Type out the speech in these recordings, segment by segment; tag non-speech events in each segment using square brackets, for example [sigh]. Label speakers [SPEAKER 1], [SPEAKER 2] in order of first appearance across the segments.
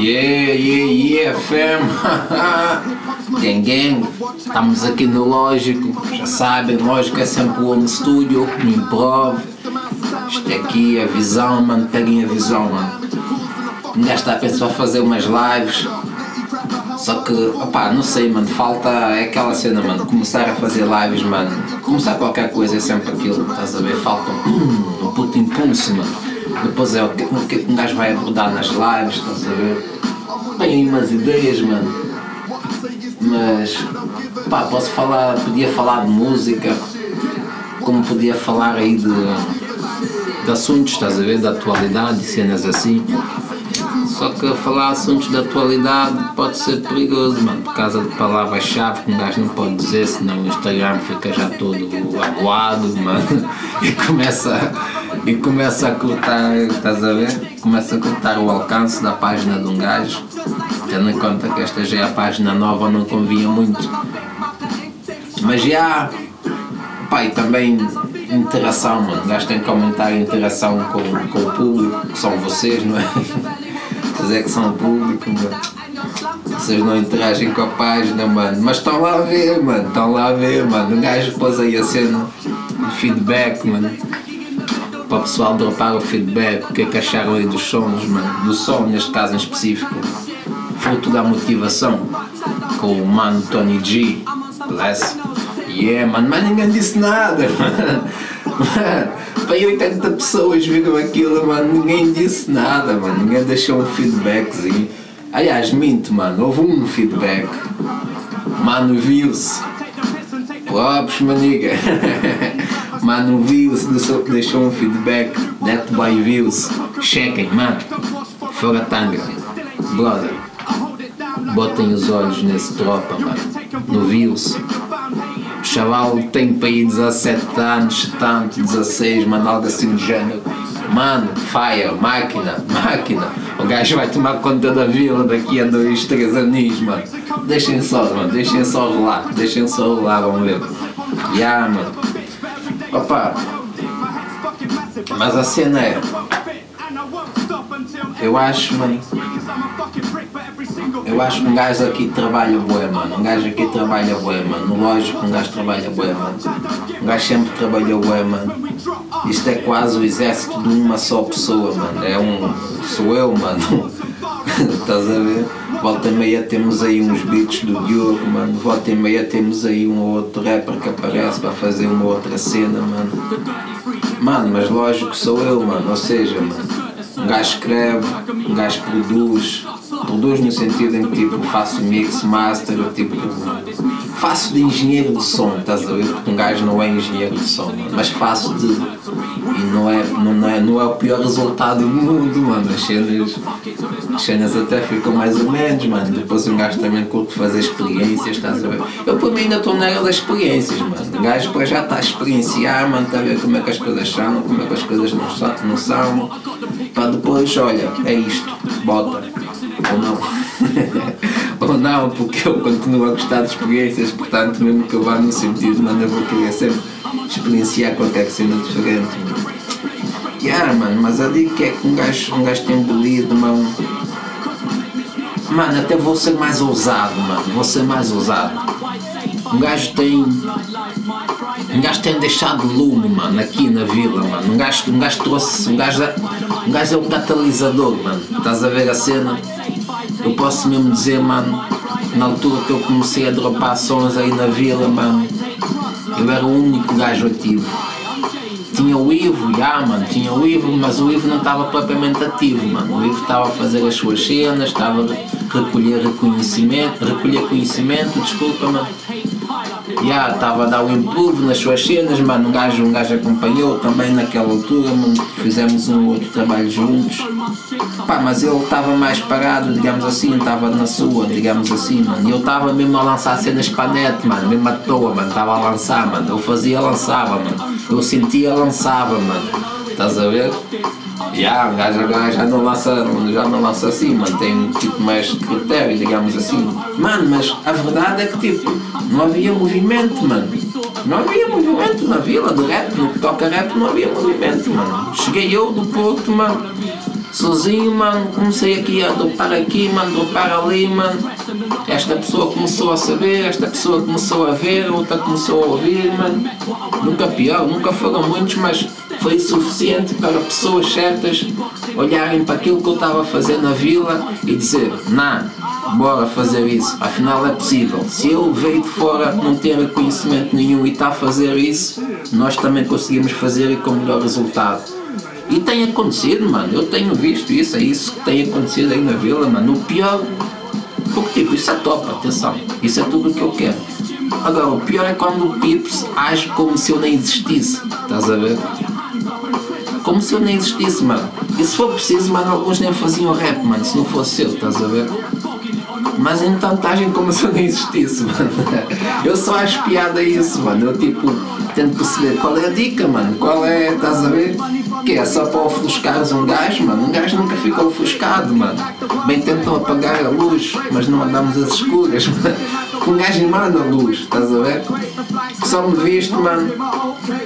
[SPEAKER 1] Yeah, yeah, yeah, fam. [laughs] gang, gang. Estamos aqui no Lógico. Já sabem, Lógico é sempre o home studio, no improv. Isto aqui é a visão, mano. Peguem a visão, mano. Um gajo está a pensar fazer umas lives. Só que, opá, não sei, mano, falta é aquela cena, mano, começar a fazer lives, mano. Começar qualquer coisa é sempre aquilo, estás a ver? Falta um, um puto impulso, mano. Depois é o que, o que um gajo vai abordar nas lives, estás a ver? Tenho aí umas ideias, mano. Mas, pá, posso falar, podia falar de música, como podia falar aí de, de assuntos, estás a ver? Da atualidade, cenas assim. Só que falar assuntos da atualidade pode ser perigoso, mano, por causa de palavras-chave que um gajo não pode dizer, senão o Instagram fica já todo aguado, mano, [laughs] e começa, e começa a cortar, estás a ver? Começa a cortar o alcance da página de um gajo, tendo em conta que esta já é a página nova, não convinha muito. Mas já, e também interação, mano, o gajo tem que aumentar a interação com, com o público, que são vocês, não é? [laughs] Vocês é que são público, mano. Vocês não interagem com a página, mano. Mas estão lá a ver, mano. Estão lá a ver, mano. O gajo pôs aí a cena de feedback, mano. Para o pessoal dropar o feedback, o que é que acharam aí dos sons, mano. Do som, neste caso em específico. Fruto da motivação. Com o mano Tony G. Bless. Yeah, mano. Mas ninguém disse nada, [laughs] mano. Para 80 pessoas viram aquilo, mano, ninguém disse nada, mano, ninguém deixou um feedbackzinho. Aliás, minto, mano, houve um feedback. Mano, viu-se. Props, maniga. [laughs] Mano, viu-se, deixou um feedback. Net by views. Chequem, mano. Fora tanga. Brother. Botem os olhos nesse tropa, mano. No views chaval tem para aí 17 anos, tanto, 16, mano, algo assim do género. Mano, fire, máquina, máquina. O gajo vai tomar conta da vila daqui a dois, três anos, mano. Deixem só, mano, deixem só rolar, deixem só rolar, vamos ver. Yeah, mano. Opa. Mas a cena é. Eu acho, mano. Eu acho que um gajo aqui trabalha bué, mano. Um gajo aqui trabalha bué, mano. Lógico, um gajo trabalha bué, mano. Um gajo sempre trabalhou bué, mano. Isto é quase o exército de uma só pessoa, mano. É um. Sou eu, mano. [laughs] Estás a ver? Volta e meia temos aí uns beats do Diogo, mano. Volta e meia temos aí um outro rapper que aparece para fazer uma outra cena, mano. Mano, mas lógico sou eu, mano. Ou seja, mano. Um gajo escreve, um gajo produz, produz no sentido em que tipo, faço mix, master, tipo, faço de engenheiro de som, estás a ver? Porque um gajo não é engenheiro de som, mano, mas faço de. E não é, não, é, não é o pior resultado do mundo, mano. As cenas, as cenas até ficam mais ou menos, mano. Depois um gajo também curte fazer experiências, estás a ver? Eu por mim ainda estou na era das experiências, mano. O gajo para já está a experienciar, mano, está a ver como é que as coisas são, como é que as coisas não são. Não são para depois, olha, é isto, bota. Ou não. [laughs] Ou não, porque eu continuo a gostar de experiências, portanto, mesmo que eu vá no sentido, mano, eu vou querer sempre experienciar qualquer cena diferente. Yeah, mano, mas ali que é que um gajo, um gajo tem bolido, mano. Mano, até vou ser mais ousado, mano, vou ser mais ousado. Um gajo tem um gajo tem deixado lume, mano, aqui na vila, mano. Um gajo, um gajo trouxe. Um gajo, um gajo é um catalisador, mano. Estás a ver a cena? Eu posso mesmo dizer, mano, na altura que eu comecei a dropar sons aí na vila, mano, eu era o único gajo ativo. Tinha o Ivo, já, mano, tinha o Ivo, mas o Ivo não estava propriamente ativo, mano. O Ivo estava a fazer as suas cenas, estava a recolher reconhecimento, recolher conhecimento, desculpa, mano yeah, estava a dar o um improve nas suas cenas, mano, um gajo, um gajo acompanhou também naquela altura, mano, fizemos um outro trabalho juntos. Pá, mas ele estava mais parado, digamos assim, estava na sua, digamos assim, mano. E eu estava mesmo a lançar cenas para a net, mano, mesmo à toa, mano, estava a lançar, mano. Eu fazia, lançava, mano. Eu sentia, lançava, mano. Estás a ver? Yeah, um gajo já não lança, já não lança assim, mano, tem tipo mais critério, digamos assim. Mano, mas a verdade é que tipo, não havia movimento, mano. Não havia movimento na vila de rap, no que toca rap não havia movimento, mano. Cheguei eu do Porto, mano, sozinho, mano, comecei aqui a dropar aqui, mano, dropar ali, mano. Esta pessoa começou a saber, esta pessoa começou a ver, outra começou a ouvir, mano. Nunca pior, nunca foram muitos, mas foi suficiente para pessoas certas olharem para aquilo que eu estava a fazer na vila e dizer, não, bora fazer isso, afinal é possível. Se ele veio de fora, não ter conhecimento nenhum e está a fazer isso, nós também conseguimos fazer e com melhor resultado. E tem acontecido, mano, eu tenho visto isso, é isso que tem acontecido aí na vila, mano. O pior, porque tipo, isso é top, atenção, isso é tudo o que eu quero. Agora, o pior é quando o Pips age como se eu nem existisse, estás a ver? Como se eu nem existisse, mano. E se for preciso, mano, alguns nem faziam rap, mano, se não fosse eu, estás a ver? Mas então agem como se eu nem existisse, [laughs] mano. Eu só acho piada isso, mano. Eu tipo, tento perceber qual é a dica, mano. Qual é, estás a ver? Que é só para ofuscares um gajo, mano. Um gajo nunca fica ofuscado, mano. Bem tentam apagar a luz, mas não andamos às escuras, [laughs] mano. Um gajo emana a luz, estás a ver? Só me viste, mano.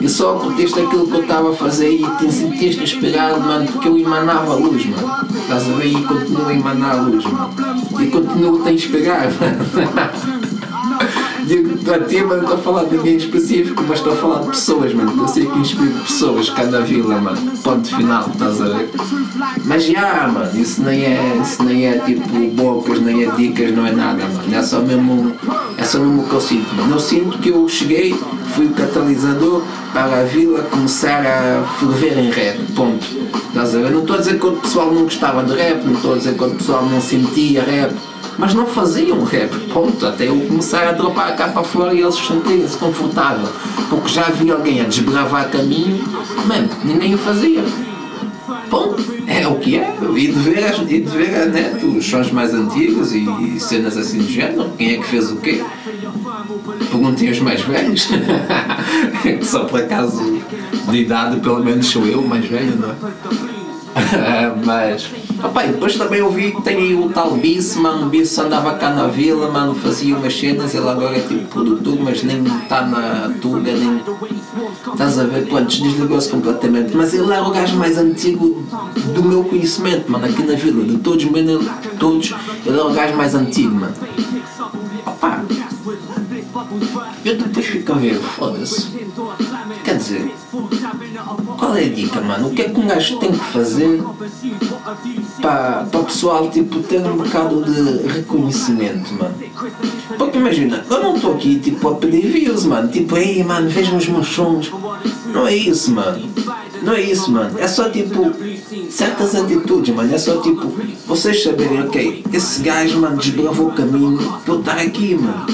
[SPEAKER 1] E só curtiste aquilo que eu estava a fazer e te sentiste inspirado, mano, porque eu emanava a luz, mano. Estás a ver? E continuo a emanar a luz, mano. E continuo a te inspirar, [laughs] mano. Digo a ti, mano, estou a falar de ninguém específico, mas estou a falar de pessoas, mano. Eu sei que inspiro pessoas cá na vila, mano. Ponto final, estás a ver? Mas já, mano, isso nem é, isso nem é tipo bocas, nem é dicas, não é nada, mano. É só mesmo, é só mesmo o que eu sinto, mano. Eu sinto que eu cheguei, fui o catalisador para a vila começar a ferver em rap, ponto. Estás a ver? Não estou a dizer que o pessoal não gostava de rap, não estou a dizer que o pessoal não sentia rap mas não faziam rap, ponto, até eu começar a dropar cá para fora e eles sentirem-se confortável, porque já havia alguém a desbravar caminho, mano, ninguém o fazia. Ponto, é o que é, e de ver, e de ver a net, os sons mais antigos e, e cenas assim do género, quem é que fez o quê? Perguntem os mais velhos, [laughs] só por acaso de idade pelo menos sou eu mais velho, não é? [laughs] mas Opa, depois também ouvi que tem aí o tal Bis, mano. O Bis andava cá na vila, mano, fazia umas cenas. Ele agora é tipo produtor, mas nem está na Tuga, nem. Estás a ver quantos? Desligou-se completamente. Mas ele era o gajo mais antigo do meu conhecimento, mano, aqui na vila. De todos, mano, todos, ele era o gajo mais antigo, mano. Opa, eu depois fico a ver, foda-se. Quer dizer, qual é a dica, mano? O que é que um gajo tem que fazer para, para o pessoal tipo, ter um bocado de reconhecimento, mano? Porque imagina, eu não estou aqui tipo, a pedir views, mano. Tipo, ei, mano, vejam os meus sons. Não é isso, mano. Não é isso, mano. É só tipo certas atitudes, mano. É só tipo vocês saberem, ok, esse gajo, mano, desbravou o caminho para eu estar aqui, mano.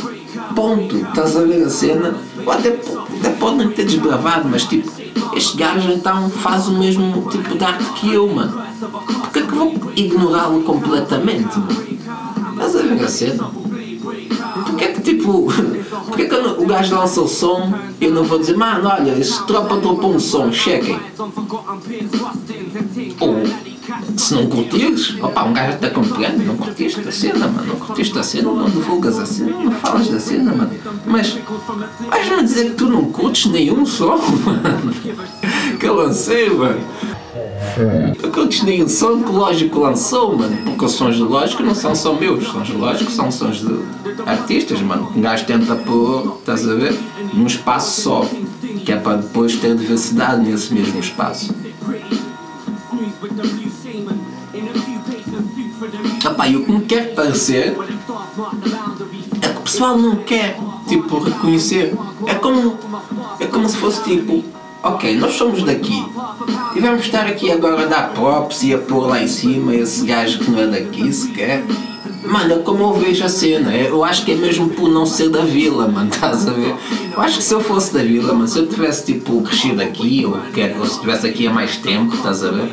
[SPEAKER 1] Ponto. Estás a ver a cena? Ou até, até pode não ter desbravado, mas tipo, este gajo então faz o mesmo tipo de arte que eu, mano. Ignorá-lo completamente? Estás a ver a cena? Porquê que tipo. [laughs] Porquê que o gajo lança o som e eu não vou dizer, mano, olha, esse tropa dropou um som, chequem. Ou se não curtires, opa, um gajo até compreende, não curtiste a cena, mano, não curtiste a cena, não divulgas a cena, não falas da cena, mano. Mas vais-me dizer que tu não curtes nenhum som, [laughs] mano, que eu lancei, mano. Eu curtes nenhum som que o Lógico lançou, mano, porque os sons do Lógico não são só meus, os sons do Lógico são sons de artistas, mano. Um gajo tenta pôr, estás a ver, num espaço só, que é para depois ter diversidade nesse mesmo espaço. Epá, e o que me quer parecer é que o pessoal não quer tipo reconhecer. É como, é como se fosse tipo, ok, nós somos daqui e vamos estar aqui agora a dar props e a pôr lá em cima esse gajo que não é daqui sequer. Mano, é como eu vejo a cena, eu acho que é mesmo por não ser da vila, mano, [laughs] estás a ver? Eu acho que se eu fosse da vila, mano, se eu tivesse tipo crescido aqui, ou, quer, ou se estivesse aqui há mais tempo, estás a ver?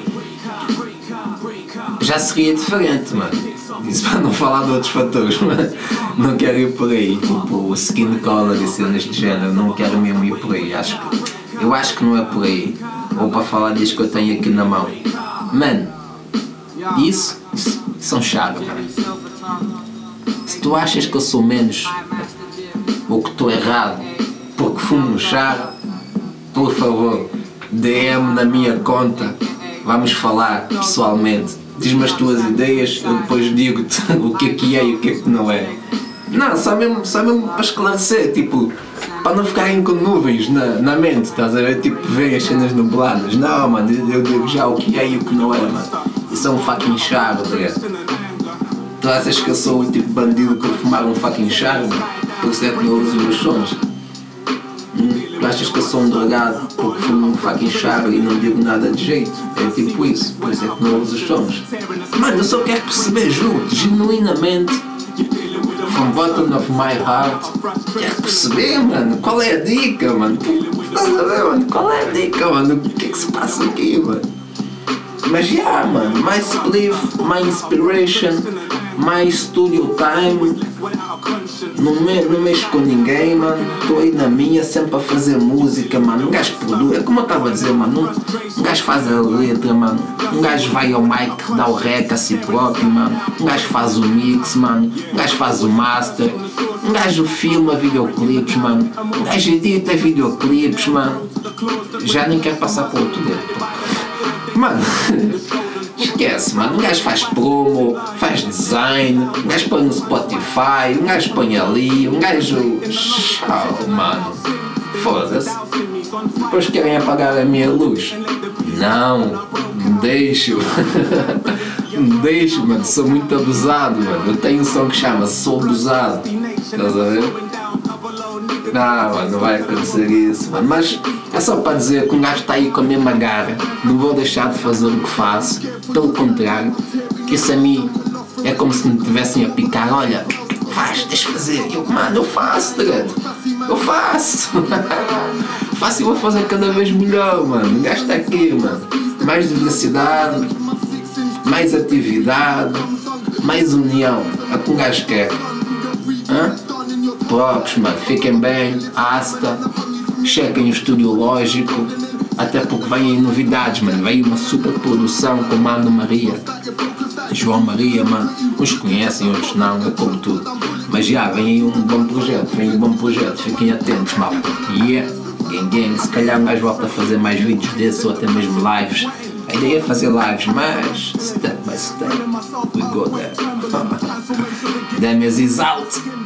[SPEAKER 1] Já seria diferente, mano. Isso para não falar de outros fatores, [laughs] mas não quero ir por aí, tipo skin color e cenas de género, não quero mesmo ir por aí, acho que, eu acho que não é por aí. Ou para falar disso que eu tenho aqui na mão. Mano, isso, isso são mano. Se tu achas que eu sou menos ou que estou errado porque fumo um chá, por favor, DM na minha conta, vamos falar pessoalmente. Diz-me as tuas ideias, eu depois digo-te [laughs] o que é que é e o que é que não é. Não, só mesmo, só mesmo para esclarecer, tipo, para não ficarem com nuvens na, na mente, estás a ver? Tipo, ver as cenas nubladas. Não, mano, eu digo já o que é e o que não é, mano. Isso é um fucking chá, tá ligado? Tu achas que eu sou o tipo bandido que fumar um fucking chá, mano? Por isso é que não uso os meus sons. Hum, tu achas que eu sou um drogado porque fumo um fucking chá e não digo nada de jeito? É tipo isso, por isso é que não uso os sons. Mano, eu só quero perceber, juro, genuinamente from bottom of my heart. Quero perceber, mano, qual é a dica, mano? Estás a ver, mano? Qual é a dica, mano? O que é que se passa aqui, mano? Mas já, yeah, mano, my spliff, my inspiration, my studio time. Não, me, não mexo com ninguém, mano. Estou aí na minha, sempre a fazer música, mano. Um gajo produz, é como eu estava a dizer, mano. Um, gajo faz a letra, mano. Um gajo vai ao mic, dá o rec a si próprio, mano. Um gajo faz o mix, mano. Um gajo faz o master. Um gajo filma videoclipes, mano. Um gajo edita videoclipes, mano. Já nem quero passar para outro dedo. Mano. [laughs] Esquece, mano. Um gajo faz promo, faz design, um gajo põe no Spotify, um gajo põe ali, um gajo. Tchau, mano. Foda-se. Depois querem apagar a minha luz. Não, deixo. [laughs] deixo, mano. Sou muito abusado, mano. Eu tenho um som que chama Sou Abusado. Estás a ver? Não, mano, não vai acontecer isso, mano. Mas é só para dizer que um gajo está aí com a mesma garra. Não vou deixar de fazer o que faço. Pelo contrário, isso a mim é como se me tivessem a picar. Olha, faz, deixa fazer. Eu, mano, eu faço, dragão. Eu faço. [laughs] faço e vou fazer cada vez melhor, mano. Está aqui, mano. Mais diversidade, mais atividade, mais união. É que um gajo quer. Hã? Props, mano. Fiquem bem. Hasta. Chequem o estúdio lógico. Até porque vem novidades, mano. Vem uma super produção com Mano Maria. João Maria, mano. Uns conhecem, outros não, é como tudo. Mas já, vem aí um bom projeto, vem um bom projeto. Fiquem atentos, malta. Yeah. Gang gang, se calhar mais volta a fazer mais vídeos desses ou até mesmo lives. A ideia é fazer lives, mas step by step we go there. Demes is out.